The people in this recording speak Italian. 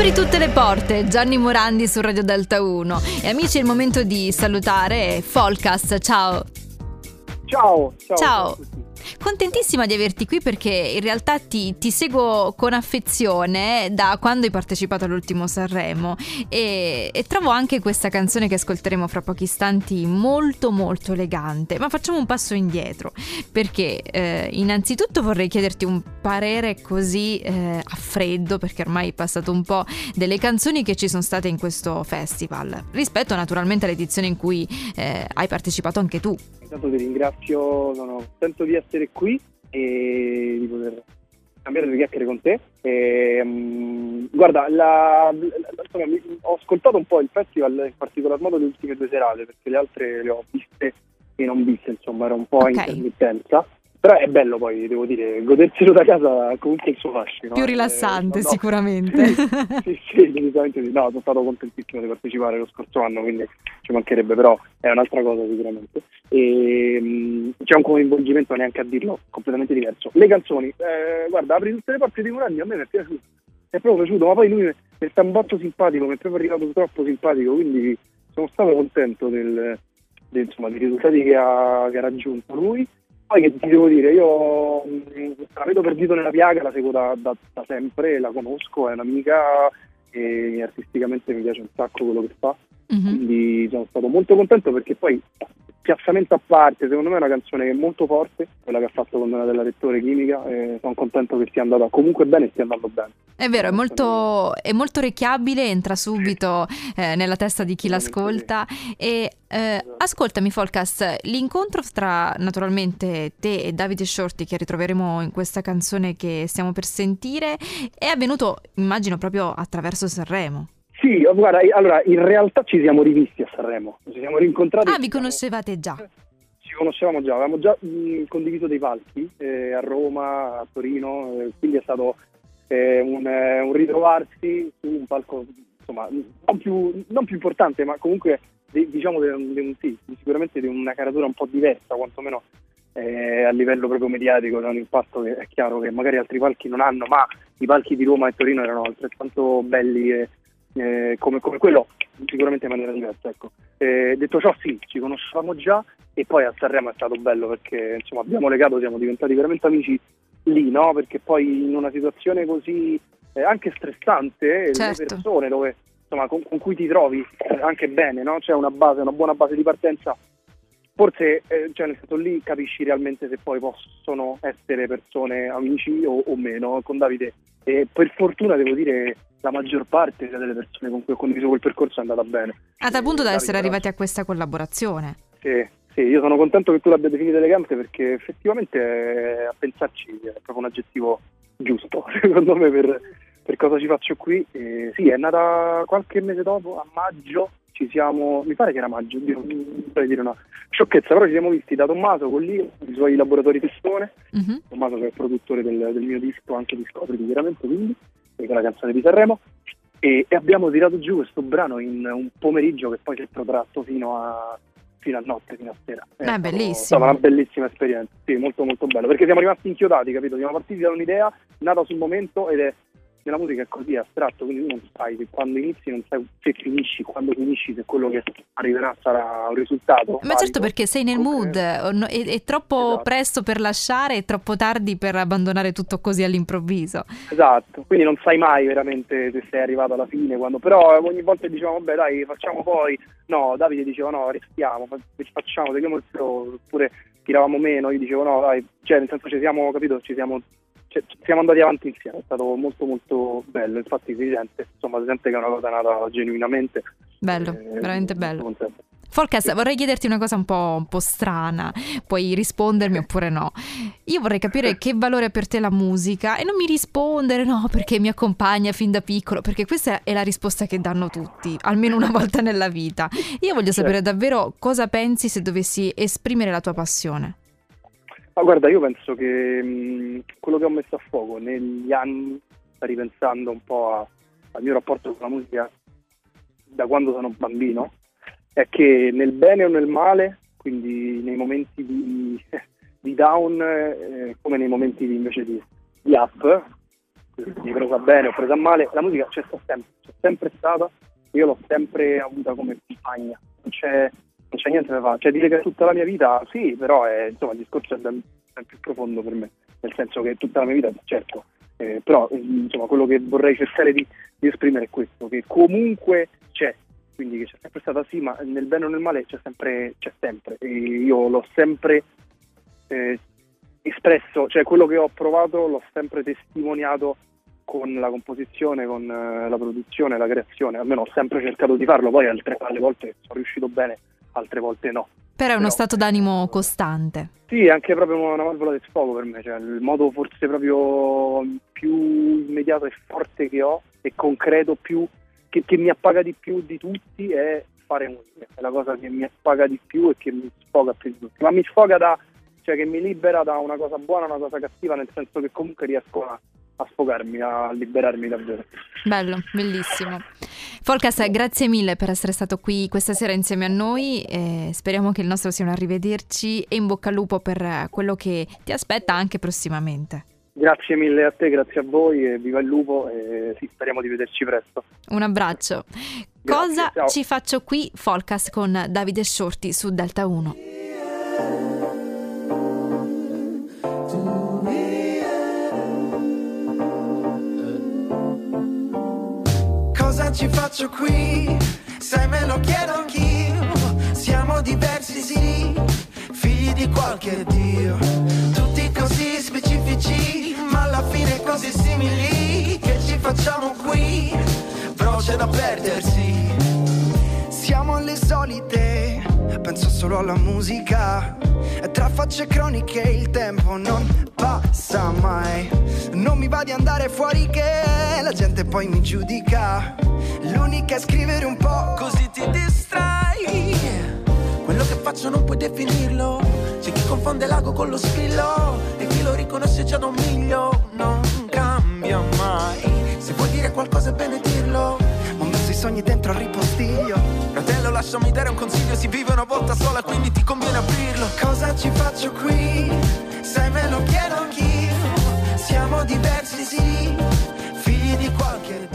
Apri tutte le porte, Gianni Morandi su Radio Delta 1. E amici, è il momento di salutare Folcast. Ciao. Ciao. Ciao. Ciao. Contentissima di averti qui perché in realtà ti, ti, seguo con affezione da quando hai partecipato all'ultimo Sanremo e, e, trovo anche questa canzone che ascolteremo fra pochi istanti molto molto elegante. Ma facciamo un passo indietro perché eh, innanzitutto vorrei chiederti un parere così eh, a freddo perché ormai è passato un po' delle canzoni che ci sono state in questo festival rispetto naturalmente all'edizione in cui eh, hai partecipato anche tu. Intanto ti ringrazio, sono contento di essere qui e di poter cambiare due chiacchiere con te. E, um, guarda, la, la, insomma, ho ascoltato un po' il festival, in particolar modo le ultime due serate, perché le altre le ho viste e non viste, insomma, era un po' okay. intermittenza. Però è bello poi, devo dire, goderselo da casa comunque il suo fascino. Più eh. rilassante eh, no, sicuramente. Sì, sì, sì, decisamente sì. No, sono stato contentissimo di partecipare lo scorso anno, quindi ci mancherebbe, però è un'altra cosa sicuramente. E, mh, mm, c'è un coinvolgimento neanche a dirlo completamente diverso. Le canzoni, eh, guarda, apri tutte le porte di Morandi, a me mi è piaciuto, mi è proprio piaciuto, ma poi lui mi sta un botto simpatico, mi è proprio arrivato troppo simpatico, quindi sono stato contento del, del, insomma, dei risultati che ha, che ha raggiunto lui poi che ti devo dire, io mm, la vedo perduto nella piaga, la seguo da, da, da, sempre, la conosco, è un'amica e artisticamente mi piace un sacco quello che fa. Mm-hmm. Quindi sono stato molto contento perché poi piazzamento a parte, secondo me è una canzone molto forte, quella che ha fatto con una della lettore chimica e sono contento che sia andata comunque bene e stia andando bene. È vero, è molto, è molto orecchiabile, entra subito eh, nella testa di chi l'ascolta e eh, ascoltami Folcast, l'incontro tra naturalmente te e Davide Shorty che ritroveremo in questa canzone che stiamo per sentire è avvenuto immagino proprio attraverso Sanremo. Sì, guarda, allora in realtà ci siamo rivisti a Sanremo, ci siamo rincontrati. Ah, vi conoscevate già? Ci conoscevamo già, avevamo già mh, condiviso dei palchi eh, a Roma, a Torino, eh, quindi è stato eh, un, eh, un, ritrovarsi su un palco insomma, non più, non più importante, ma comunque di, diciamo di, di, sì, sicuramente di una caratura un po' diversa, quantomeno eh, a livello proprio mediatico, ha un impatto che è chiaro che magari altri palchi non hanno, ma i palchi di Roma e Torino erano altrettanto belli e eh, come, come, quello sicuramente in maniera diversa. Ecco. Eh, detto ciò sì, ci conoscevamo già e poi a Sanremo è stato bello perché insomma, abbiamo legato, siamo diventati veramente amici lì, no? perché poi in una situazione così eh, anche stressante, certo. le persone dove, insomma, con, con, cui ti trovi eh, anche bene, no? c'è una base, una buona base di partenza forse eh, cioè nel senso lì capisci realmente se poi possono essere persone amici o, o meno con Davide e per fortuna devo dire la maggior parte delle persone con cui ho condiviso quel percorso è andata bene. A tal punto da essere arrivati a questa collaborazione. Sì, sì, io sono contento che tu l'abbia definita elegante perché effettivamente eh, a pensarci è proprio un aggettivo giusto secondo me per, per cosa ci faccio qui. E, sì è nata qualche mese dopo a maggio ci siamo, mi pare che era maggio, vorrei dire una sciocchezza, però ci siamo visti da Tommaso con lì, i suoi laboratori testone, uh-huh. Tommaso che è il produttore del, del mio disco, anche di Scopriti chiaramente, quindi, che è la canzone di Sanremo, e, e, abbiamo tirato giù questo brano in un pomeriggio che poi si è protratto fino a, fino a notte, fino a sera. È, è bellissimo. È stata una bellissima esperienza, sì, molto molto bello, perché siamo rimasti inchiodati, capito? Siamo partiti da un'idea nata sul momento ed è nella musica è così astratto, quindi tu non sai quando inizi, non sai se finisci, quando finisci, se quello che arriverà sarà un risultato. Ma certo perché sei nel mood, è, è troppo esatto. presto per lasciare e troppo tardi per abbandonare tutto così all'improvviso. Esatto, quindi non sai mai veramente se sei arrivato alla fine, quando... però ogni volta dicevamo vabbè dai facciamo poi, no Davide diceva no restiamo, facciamo, seguiamo il flow, oppure tiravamo meno, io dicevo no dai, cioè nel senso ci siamo, capito, ci siamo cioè, siamo andati avanti insieme, è stato molto molto bello, infatti si sente, insomma, si sente che è una cosa nata genuinamente. Bello, eh, veramente bello. Forecast, vorrei chiederti una cosa un po', un po', strana, puoi rispondermi oppure no. Io vorrei capire che valore ha per te la musica e non mi rispondere no perché mi accompagna fin da piccolo, perché questa è la risposta che danno tutti, almeno una volta nella vita. Io voglio sapere certo. davvero cosa pensi se dovessi esprimere la tua passione. Ma guarda, io penso che quello che ho messo a fuoco negli anni, ripensando un po' a, al mio rapporto con la musica da quando sono bambino, è che nel bene o nel male, quindi nei momenti di, di down, eh, come nei momenti di, invece di, di up, quindi presa bene o presa male, la musica c'è sempre, c'è sempre stata, io l'ho sempre avuta come compagna, non c'è, non c'è niente da fare, cioè dire che tutta la mia vita, sì, però è, insomma il discorso è ben, ben più profondo per me, nel senso che tutta la mia vita, certo, eh, però insomma quello che vorrei cercare di, di esprimere è questo, che comunque c'è, quindi che c'è sempre stata sì, ma nel bene o nel male c'è sempre, c'è sempre. E io l'ho sempre eh, espresso, cioè quello che ho provato l'ho sempre testimoniato con la composizione, con eh, la produzione, la creazione, almeno ho sempre cercato di farlo, poi altre, alle volte sono riuscito bene, altre volte no. Però è uno Però, stato d'animo costante. Sì, anche proprio una valvola di sfogo per me, cioè il modo forse proprio più immediato e forte che ho e concreto più che, che mi appaga di più di tutti è fare musica, è la cosa che mi appaga di più e che mi sfoga più di tutti, ma mi sfoga da, cioè che mi libera da una cosa buona a una cosa cattiva, nel senso che comunque riesco a, a sfogarmi, a liberarmi davvero. Bello, bellissimo. Folcas, grazie mille per essere stato qui questa sera insieme a noi. Eh, speriamo che il nostro sia un arrivederci e in bocca al lupo per quello che ti aspetta anche prossimamente. Grazie mille a te, grazie a voi e viva il lupo e sì, speriamo di vederci presto. Un abbraccio. Grazie, Cosa ciao. ci faccio qui, Folcast con Davide Shorty su Delta 1. Ci faccio qui? Se me lo chiedo anch'io. Siamo diversi, sì, figli di qualche dio. Tutti così specifici, ma alla fine così simili. Che ci facciamo qui? Però c'è da perdersi. Siamo le solite, penso solo alla musica. Tra facce croniche il tempo non passa mai. Non mi va di andare fuori che la gente poi mi giudica. L'unica è scrivere un po' così ti distrai. Quello che faccio non puoi definirlo. C'è chi confonde l'ago con lo spillo e chi lo riconosce già da un miglio. Non cambia mai. Se vuoi dire qualcosa è bene dirlo. Ho messo i sogni dentro al ripostiglio. Lasciami dare un consiglio, si vive una volta sola, quindi ti conviene aprirlo. Cosa ci faccio qui? Sai me lo chiedo anch'io. Siamo diversi, sì, figli di qualche